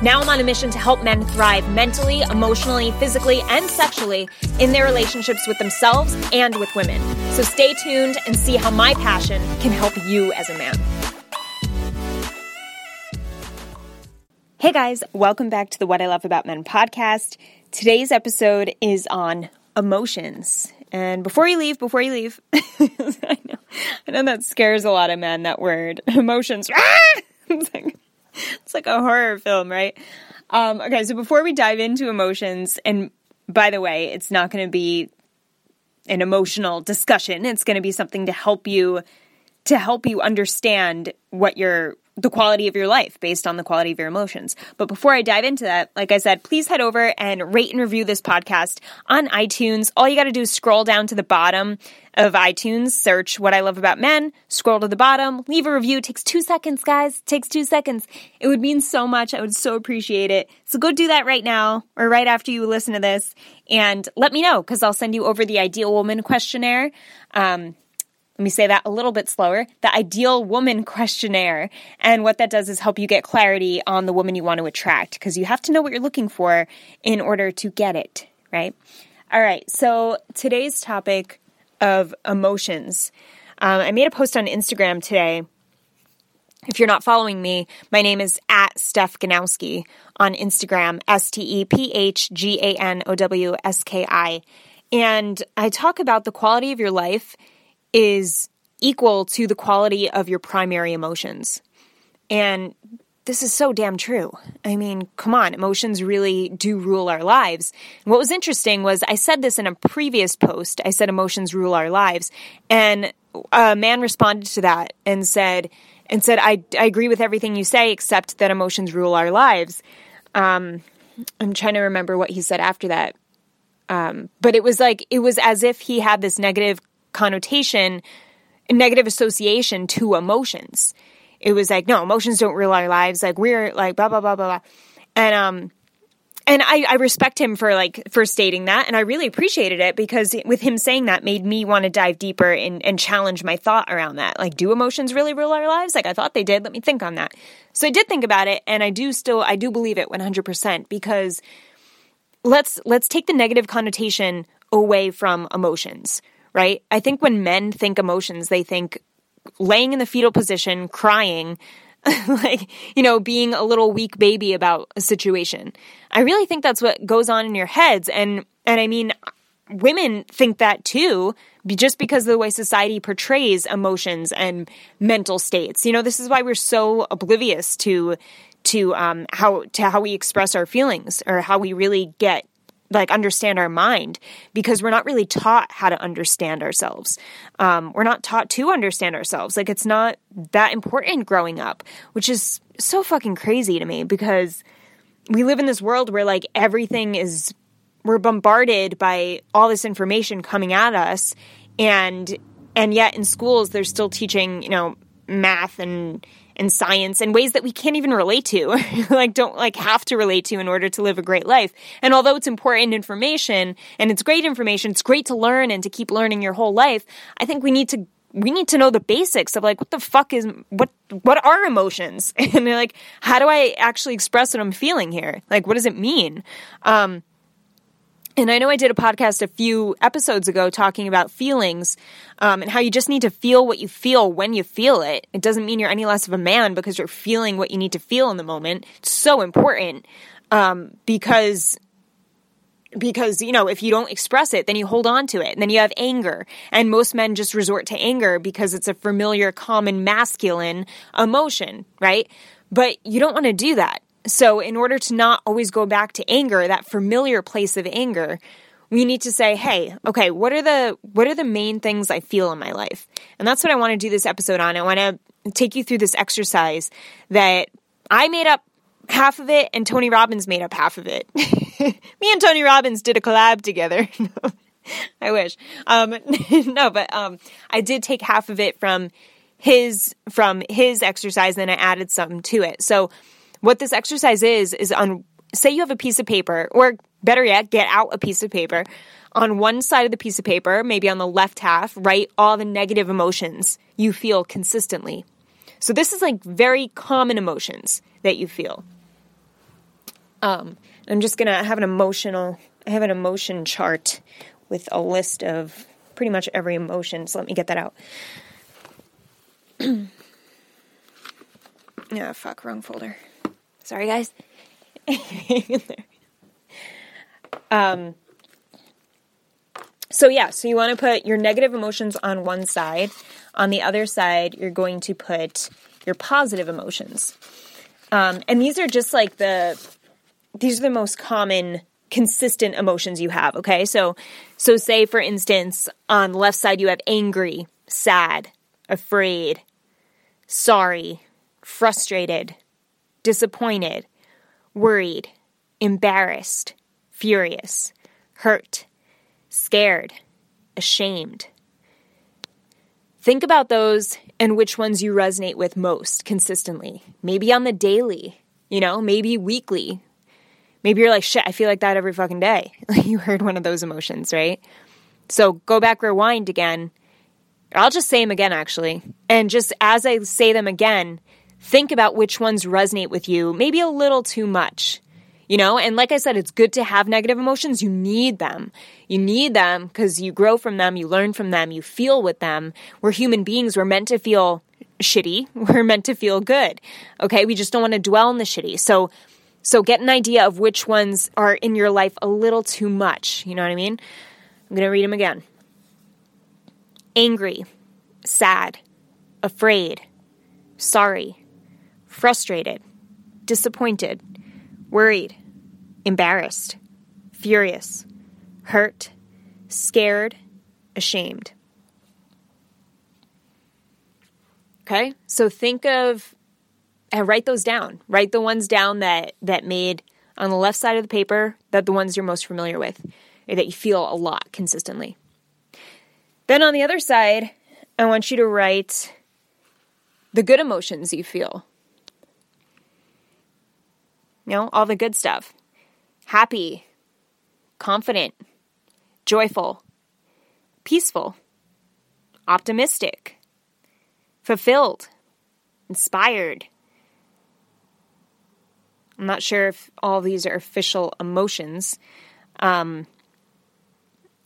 Now I'm on a mission to help men thrive mentally, emotionally, physically, and sexually in their relationships with themselves and with women. So stay tuned and see how my passion can help you as a man. Hey guys, welcome back to the What I Love About Men podcast. Today's episode is on emotions. And before you leave, before you leave, I know, I know that scares a lot of men, that word, emotions. it's like, it's like a horror film, right? Um, okay, so before we dive into emotions, and by the way, it's not going to be an emotional discussion. It's going to be something to help you to help you understand what your the quality of your life based on the quality of your emotions. But before I dive into that, like I said, please head over and rate and review this podcast on iTunes. All you got to do is scroll down to the bottom of iTunes, search What I Love About Men, scroll to the bottom, leave a review. It takes two seconds, guys. It takes two seconds. It would mean so much. I would so appreciate it. So go do that right now or right after you listen to this and let me know because I'll send you over the Ideal Woman questionnaire. Um, let me say that a little bit slower the ideal woman questionnaire. And what that does is help you get clarity on the woman you want to attract because you have to know what you're looking for in order to get it, right? All right, so today's topic of emotions. Um, I made a post on Instagram today. If you're not following me, my name is at Steph Ganowski on Instagram, S T E P H G A N O W S K I. And I talk about the quality of your life is equal to the quality of your primary emotions. And this is so damn true. I mean, come on, emotions really do rule our lives. And what was interesting was I said this in a previous post. I said emotions rule our lives. And a man responded to that and said, and said, I, I agree with everything you say, except that emotions rule our lives. Um, I'm trying to remember what he said after that. Um, but it was like, it was as if he had this negative connotation, negative association to emotions. It was like, no, emotions don't rule our lives. Like we're like blah blah blah blah blah. And um and I, I respect him for like for stating that and I really appreciated it because with him saying that made me want to dive deeper and, and challenge my thought around that. Like, do emotions really rule our lives? Like I thought they did. Let me think on that. So I did think about it and I do still I do believe it 100% because let's let's take the negative connotation away from emotions right? I think when men think emotions, they think laying in the fetal position, crying, like, you know, being a little weak baby about a situation. I really think that's what goes on in your heads. And, and I mean, women think that too, just because of the way society portrays emotions and mental states. You know, this is why we're so oblivious to, to, um, how, to how we express our feelings or how we really get like understand our mind because we're not really taught how to understand ourselves. Um, we're not taught to understand ourselves. Like it's not that important growing up, which is so fucking crazy to me because we live in this world where like everything is we're bombarded by all this information coming at us and and yet in schools they're still teaching you know math and and science and ways that we can't even relate to, like don't like have to relate to in order to live a great life. And although it's important information and it's great information, it's great to learn and to keep learning your whole life. I think we need to we need to know the basics of like what the fuck is what what are emotions and like how do I actually express what I'm feeling here? Like what does it mean? Um, and I know I did a podcast a few episodes ago talking about feelings um, and how you just need to feel what you feel when you feel it. It doesn't mean you're any less of a man because you're feeling what you need to feel in the moment. It's so important um, because because you know if you don't express it then you hold on to it and then you have anger and most men just resort to anger because it's a familiar common masculine emotion right but you don't want to do that so, in order to not always go back to anger, that familiar place of anger, we need to say, "Hey, okay, what are the what are the main things I feel in my life?" And that's what I want to do this episode on. I want to take you through this exercise that I made up half of it and Tony Robbins made up half of it. Me and Tony Robbins did a collab together. I wish. Um, no, but um, I did take half of it from his from his exercise, and then I added something to it. So, what this exercise is is on say you have a piece of paper, or better yet, get out a piece of paper. On one side of the piece of paper, maybe on the left half, write all the negative emotions you feel consistently. So this is like very common emotions that you feel. Um, I'm just gonna have an emotional. I have an emotion chart with a list of pretty much every emotion. So let me get that out. yeah, fuck, wrong folder. Sorry, guys. um. So yeah, so you want to put your negative emotions on one side. On the other side, you're going to put your positive emotions. Um, and these are just like the these are the most common consistent emotions you have, okay? So so say for instance, on the left side you have angry, sad, afraid, sorry, frustrated, disappointed, worried, embarrassed, furious, hurt, scared, ashamed. Think about those and which ones you resonate with most consistently. Maybe on the daily, you know, maybe weekly, Maybe you're like, shit, I feel like that every fucking day. you heard one of those emotions, right? So go back, rewind again. I'll just say them again, actually. And just as I say them again, think about which ones resonate with you, maybe a little too much. You know, and like I said, it's good to have negative emotions. You need them. You need them because you grow from them, you learn from them, you feel with them. We're human beings. We're meant to feel shitty. We're meant to feel good. Okay. We just don't want to dwell in the shitty. So so get an idea of which ones are in your life a little too much. You know what I mean? I'm going to read them again angry, sad, afraid, sorry, frustrated, disappointed, worried, embarrassed, furious, hurt, scared, ashamed. Okay? So think of and write those down. Write the ones down that that made on the left side of the paper that the ones you're most familiar with that you feel a lot consistently. Then on the other side, I want you to write the good emotions you feel. You know, all the good stuff. Happy, confident, joyful, peaceful, optimistic, fulfilled, inspired, I'm not sure if all these are official emotions. Um,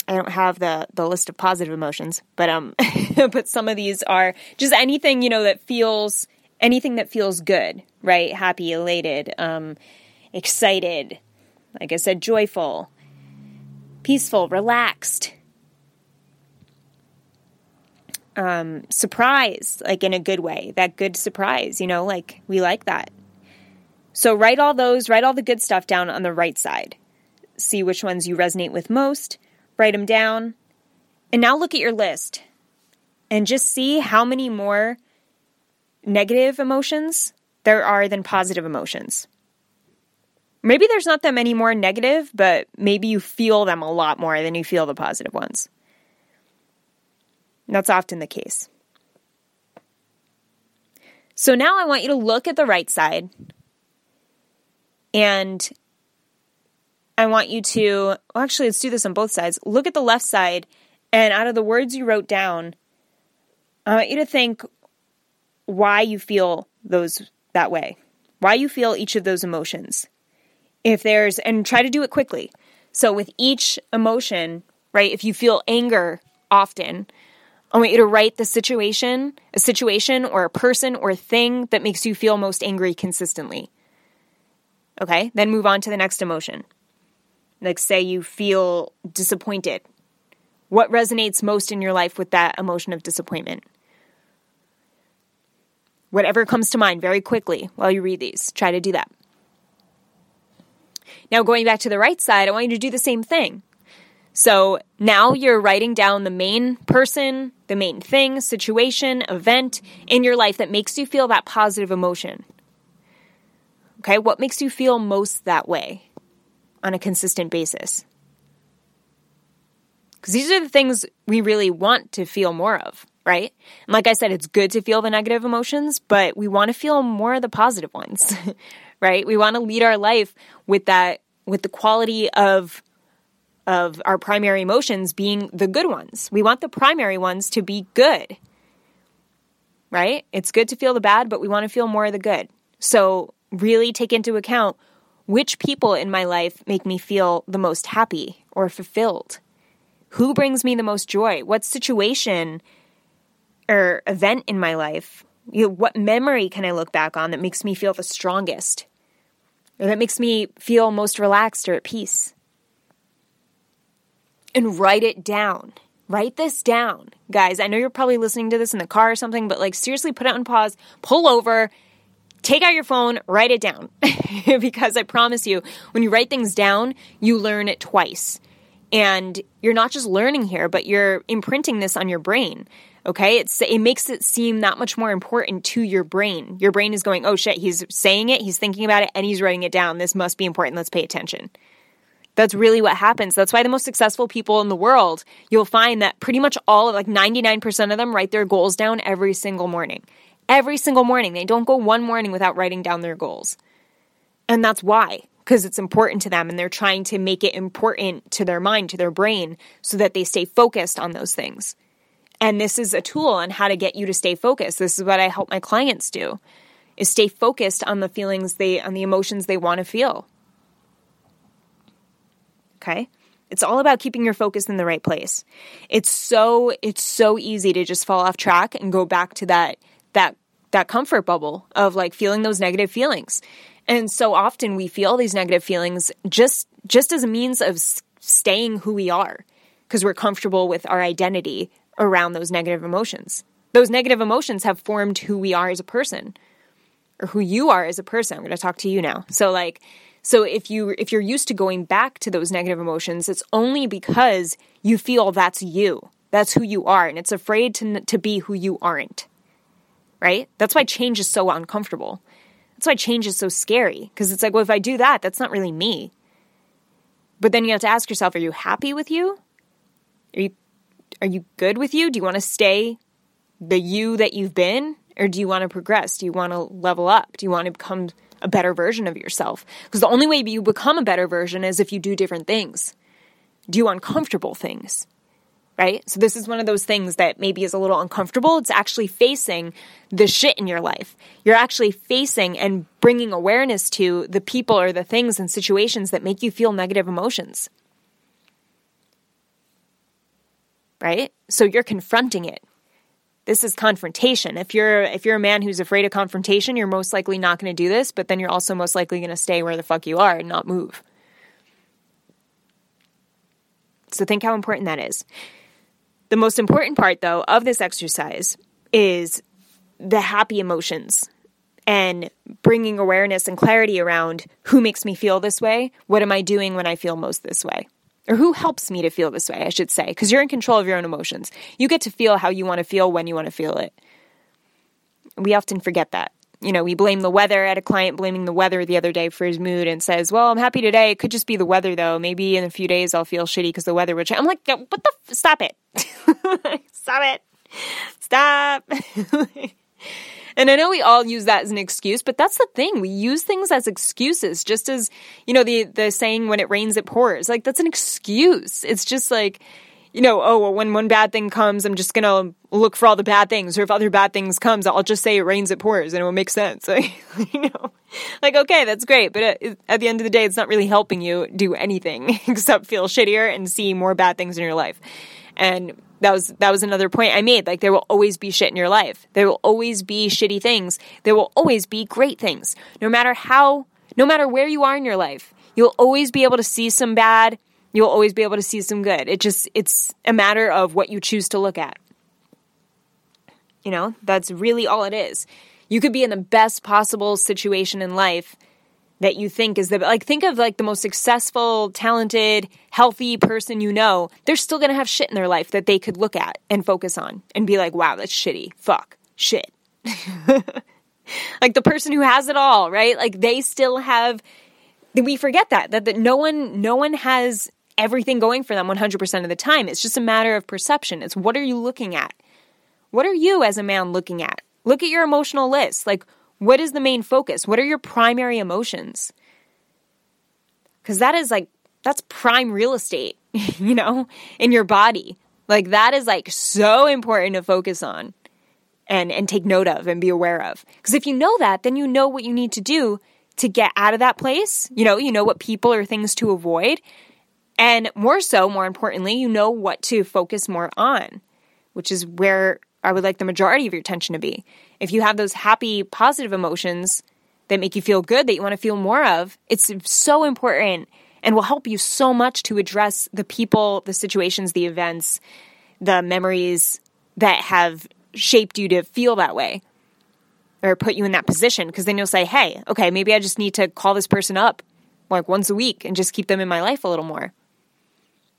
I don't have the the list of positive emotions, but um, but some of these are just anything you know that feels anything that feels good, right? Happy, elated, um, excited, like I said, joyful, peaceful, relaxed, um, surprise, like in a good way. That good surprise, you know, like we like that. So write all those, write all the good stuff down on the right side. See which ones you resonate with most, write them down. And now look at your list and just see how many more negative emotions there are than positive emotions. Maybe there's not that many more negative, but maybe you feel them a lot more than you feel the positive ones. That's often the case. So now I want you to look at the right side and I want you to, well, actually, let's do this on both sides. Look at the left side, and out of the words you wrote down, I want you to think why you feel those that way, why you feel each of those emotions. If there's, and try to do it quickly. So, with each emotion, right, if you feel anger often, I want you to write the situation, a situation or a person or a thing that makes you feel most angry consistently. Okay, then move on to the next emotion. Like, say you feel disappointed. What resonates most in your life with that emotion of disappointment? Whatever comes to mind very quickly while you read these, try to do that. Now, going back to the right side, I want you to do the same thing. So now you're writing down the main person, the main thing, situation, event in your life that makes you feel that positive emotion. Okay, what makes you feel most that way on a consistent basis? Because these are the things we really want to feel more of, right? And like I said, it's good to feel the negative emotions, but we want to feel more of the positive ones, right? We want to lead our life with that, with the quality of of our primary emotions being the good ones. We want the primary ones to be good. Right? It's good to feel the bad, but we want to feel more of the good. So, really take into account which people in my life make me feel the most happy or fulfilled. Who brings me the most joy? What situation or event in my life? You know, what memory can I look back on that makes me feel the strongest? Or that makes me feel most relaxed or at peace? And write it down. Write this down. Guys, I know you're probably listening to this in the car or something, but like seriously put it on pause, pull over, take out your phone, write it down. because I promise you, when you write things down, you learn it twice. And you're not just learning here, but you're imprinting this on your brain. Okay? It's it makes it seem that much more important to your brain. Your brain is going, "Oh shit, he's saying it, he's thinking about it, and he's writing it down. This must be important. Let's pay attention." That's really what happens. That's why the most successful people in the world, you'll find that pretty much all like 99% of them write their goals down every single morning every single morning. They don't go one morning without writing down their goals. And that's why, because it's important to them and they're trying to make it important to their mind, to their brain, so that they stay focused on those things. And this is a tool on how to get you to stay focused. This is what I help my clients do is stay focused on the feelings they on the emotions they want to feel. Okay? It's all about keeping your focus in the right place. It's so it's so easy to just fall off track and go back to that that that comfort bubble of like feeling those negative feelings. And so often we feel these negative feelings just just as a means of staying who we are because we're comfortable with our identity around those negative emotions. Those negative emotions have formed who we are as a person or who you are as a person. I'm going to talk to you now. So like so if you if you're used to going back to those negative emotions, it's only because you feel that's you. That's who you are and it's afraid to to be who you aren't right? That's why change is so uncomfortable. That's why change is so scary because it's like, well, if I do that, that's not really me. But then you have to ask yourself, are you happy with you? Are you are you good with you? Do you want to stay the you that you've been or do you want to progress? Do you want to level up? Do you want to become a better version of yourself? Because the only way you become a better version is if you do different things. Do uncomfortable things right? So this is one of those things that maybe is a little uncomfortable. It's actually facing the shit in your life. You're actually facing and bringing awareness to the people or the things and situations that make you feel negative emotions. Right? So you're confronting it. This is confrontation. If you're if you're a man who's afraid of confrontation, you're most likely not going to do this, but then you're also most likely going to stay where the fuck you are and not move. So think how important that is. The most important part, though, of this exercise is the happy emotions and bringing awareness and clarity around who makes me feel this way. What am I doing when I feel most this way? Or who helps me to feel this way, I should say, because you're in control of your own emotions. You get to feel how you want to feel when you want to feel it. We often forget that you know, we blame the weather at a client blaming the weather the other day for his mood and says, well, I'm happy today. It could just be the weather though. Maybe in a few days I'll feel shitty because the weather would change. I'm like, what the, f- stop it. stop it. Stop. and I know we all use that as an excuse, but that's the thing. We use things as excuses, just as, you know, the, the saying, when it rains, it pours. Like, that's an excuse. It's just like, you know, oh, well, when one bad thing comes, I'm just going to look for all the bad things. Or if other bad things comes, I'll just say it rains, it pours, and it will make sense. Like, you know, like, okay, that's great. But uh, at, at the end of the day, it's not really helping you do anything except feel shittier and see more bad things in your life. And that was that was another point I made. Like there will always be shit in your life. There will always be shitty things. There will always be great things. No matter how no matter where you are in your life, you'll always be able to see some bad You'll always be able to see some good. It just it's a matter of what you choose to look at. You know, that's really all it is. You could be in the best possible situation in life that you think is the like think of like the most successful, talented, healthy person you know. They're still going to have shit in their life that they could look at and focus on and be like, "Wow, that's shitty. Fuck. Shit." like the person who has it all, right? Like they still have we forget that that, that no one no one has everything going for them 100% of the time. It's just a matter of perception. It's what are you looking at? What are you as a man looking at? Look at your emotional list. Like, what is the main focus? What are your primary emotions? Because that is like, that's prime real estate, you know, in your body. Like, that is like so important to focus on and, and take note of and be aware of. Because if you know that, then you know what you need to do to get out of that place. You know, you know what people or things to avoid. And more so, more importantly, you know what to focus more on, which is where I would like the majority of your attention to be. If you have those happy, positive emotions that make you feel good, that you want to feel more of, it's so important and will help you so much to address the people, the situations, the events, the memories that have shaped you to feel that way or put you in that position. Because then you'll say, hey, okay, maybe I just need to call this person up like once a week and just keep them in my life a little more.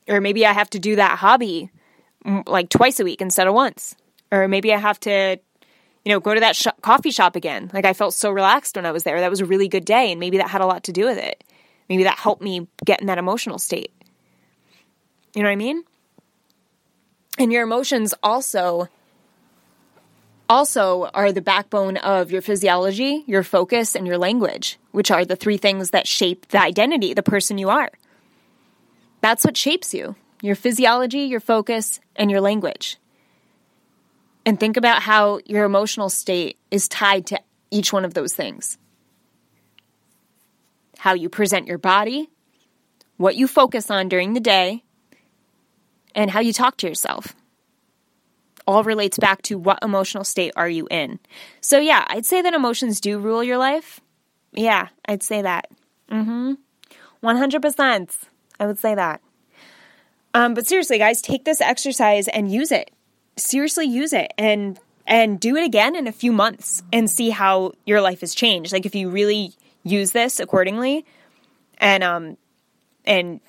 Or maybe I have to do that hobby like twice a week instead of once or maybe I have to, you know, go to that sh- coffee shop again. Like I felt so relaxed when I was there. That was a really good day, and maybe that had a lot to do with it. Maybe that helped me get in that emotional state. You know what I mean? And your emotions also also are the backbone of your physiology, your focus, and your language, which are the three things that shape the identity, the person you are. That's what shapes you your physiology, your focus, and your language and think about how your emotional state is tied to each one of those things. How you present your body, what you focus on during the day, and how you talk to yourself. All relates back to what emotional state are you in. So, yeah, I'd say that emotions do rule your life. Yeah, I'd say that. Mm hmm. 100%. I would say that. Um, but seriously, guys, take this exercise and use it seriously use it and and do it again in a few months and see how your life has changed. Like if you really use this accordingly and um and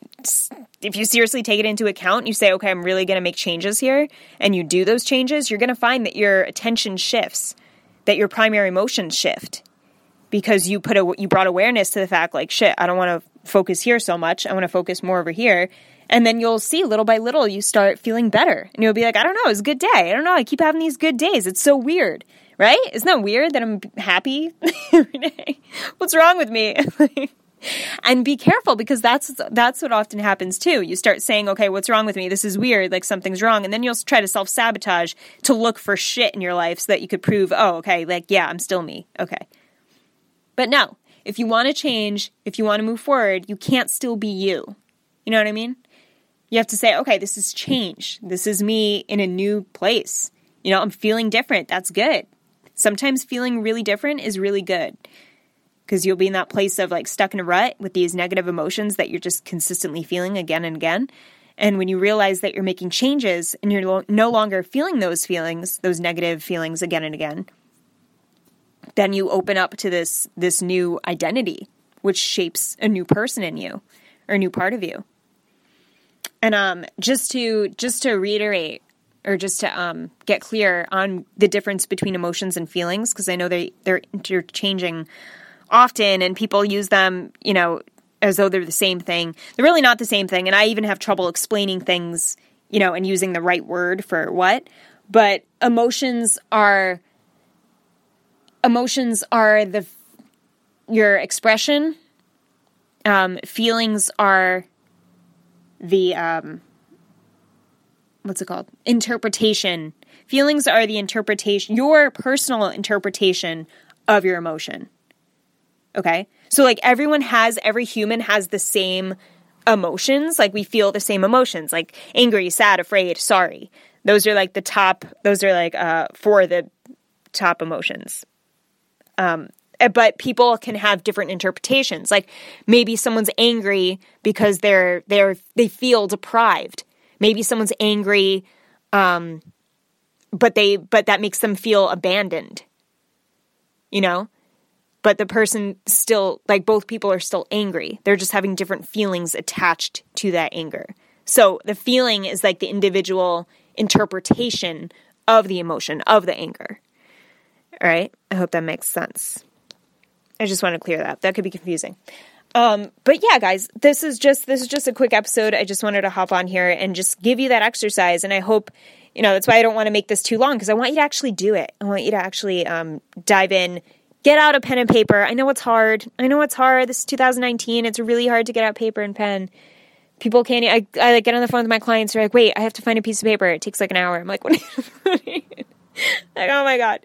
if you seriously take it into account, you say, okay, I'm really going to make changes here, and you do those changes, you're going to find that your attention shifts, that your primary emotions shift, because you put a you brought awareness to the fact, like, shit, I don't want to focus here so much. I want to focus more over here, and then you'll see little by little, you start feeling better. And you'll be like, I don't know, it's a good day. I don't know, I keep having these good days. It's so weird, right? Isn't that weird that I'm happy every day? What's wrong with me? and be careful because that's that's what often happens too. You start saying, "Okay, what's wrong with me? This is weird. Like something's wrong," and then you'll try to self sabotage to look for shit in your life so that you could prove, "Oh, okay, like yeah, I'm still me." Okay, but no, if you want to change, if you want to move forward, you can't still be you. You know what I mean? You have to say, okay, this is change. This is me in a new place. You know, I'm feeling different. That's good. Sometimes feeling really different is really good because you'll be in that place of like stuck in a rut with these negative emotions that you're just consistently feeling again and again. And when you realize that you're making changes and you're no longer feeling those feelings, those negative feelings again and again, then you open up to this this new identity which shapes a new person in you or a new part of you. And um, just to just to reiterate, or just to um, get clear on the difference between emotions and feelings, because I know they they're interchanging often, and people use them, you know, as though they're the same thing. They're really not the same thing, and I even have trouble explaining things, you know, and using the right word for what. But emotions are emotions are the your expression. Um, feelings are the um, what's it called? Interpretation. Feelings are the interpretation, your personal interpretation of your emotion. Okay? So, like, everyone has, every human has the same emotions. Like, we feel the same emotions, like angry, sad, afraid, sorry. Those are like the top, those are like uh, four the top emotions. Um, but people can have different interpretations. Like maybe someone's angry because they're they're they feel deprived. Maybe someone's angry, um, but they but that makes them feel abandoned. You know, but the person still like both people are still angry. They're just having different feelings attached to that anger. So the feeling is like the individual interpretation of the emotion of the anger. All right, I hope that makes sense. I just want to clear that. That could be confusing. Um, but yeah, guys, this is just this is just a quick episode. I just wanted to hop on here and just give you that exercise, and I hope you know that's why I don't want to make this too long because I want you to actually do it. I want you to actually um, dive in, get out a pen and paper. I know it's hard. I know it's hard. This is 2019. It's really hard to get out paper and pen. People can't. I, I like get on the phone with my clients. They're like, "Wait, I have to find a piece of paper. It takes like an hour." I'm like, "What?" like oh my god.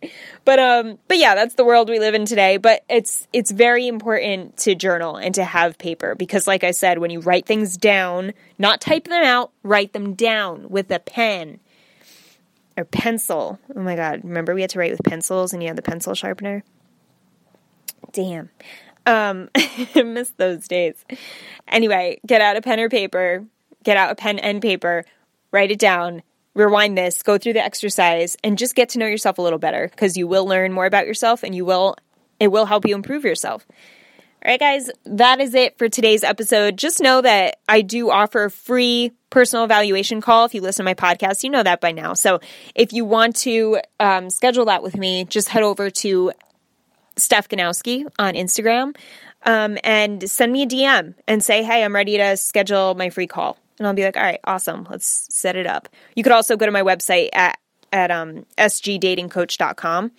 But um but yeah that's the world we live in today. But it's it's very important to journal and to have paper because like i said when you write things down not type them out write them down with a pen or pencil. Oh my god. Remember we had to write with pencils and you had the pencil sharpener? Damn. Um i miss those days. Anyway get out a pen or paper get out a pen and paper write it down rewind this, go through the exercise, and just get to know yourself a little better because you will learn more about yourself and you will it will help you improve yourself. All right, guys, that is it for today's episode. Just know that I do offer a free personal evaluation call. If you listen to my podcast, you know that by now. So if you want to um, schedule that with me, just head over to Steph Ganowski on Instagram um, and send me a DM and say, hey, I'm ready to schedule my free call and I'll be like, all right, awesome, let's set it up. You could also go to my website at at um, sgdatingcoach.com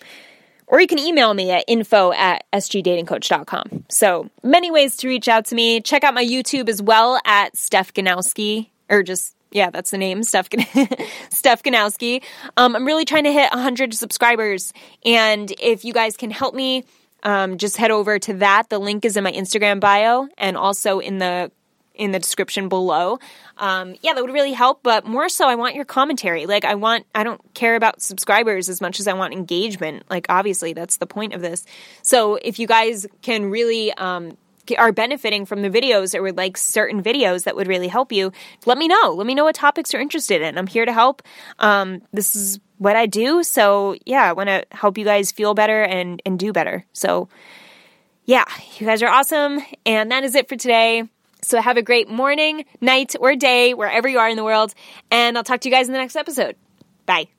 or you can email me at info at sgdatingcoach.com. So many ways to reach out to me. Check out my YouTube as well at Steph Ganowski, or just yeah, that's the name, Steph, Steph Ganowski. Um, I'm really trying to hit 100 subscribers, and if you guys can help me, um, just head over to that. The link is in my Instagram bio and also in the in the description below. Um, yeah, that would really help. But more so, I want your commentary. Like, I want, I don't care about subscribers as much as I want engagement. Like, obviously, that's the point of this. So, if you guys can really, um, are benefiting from the videos or would like certain videos that would really help you, let me know. Let me know what topics you're interested in. I'm here to help. Um, this is what I do. So, yeah, I want to help you guys feel better and, and do better. So, yeah, you guys are awesome. And that is it for today. So have a great morning, night, or day, wherever you are in the world. And I'll talk to you guys in the next episode. Bye.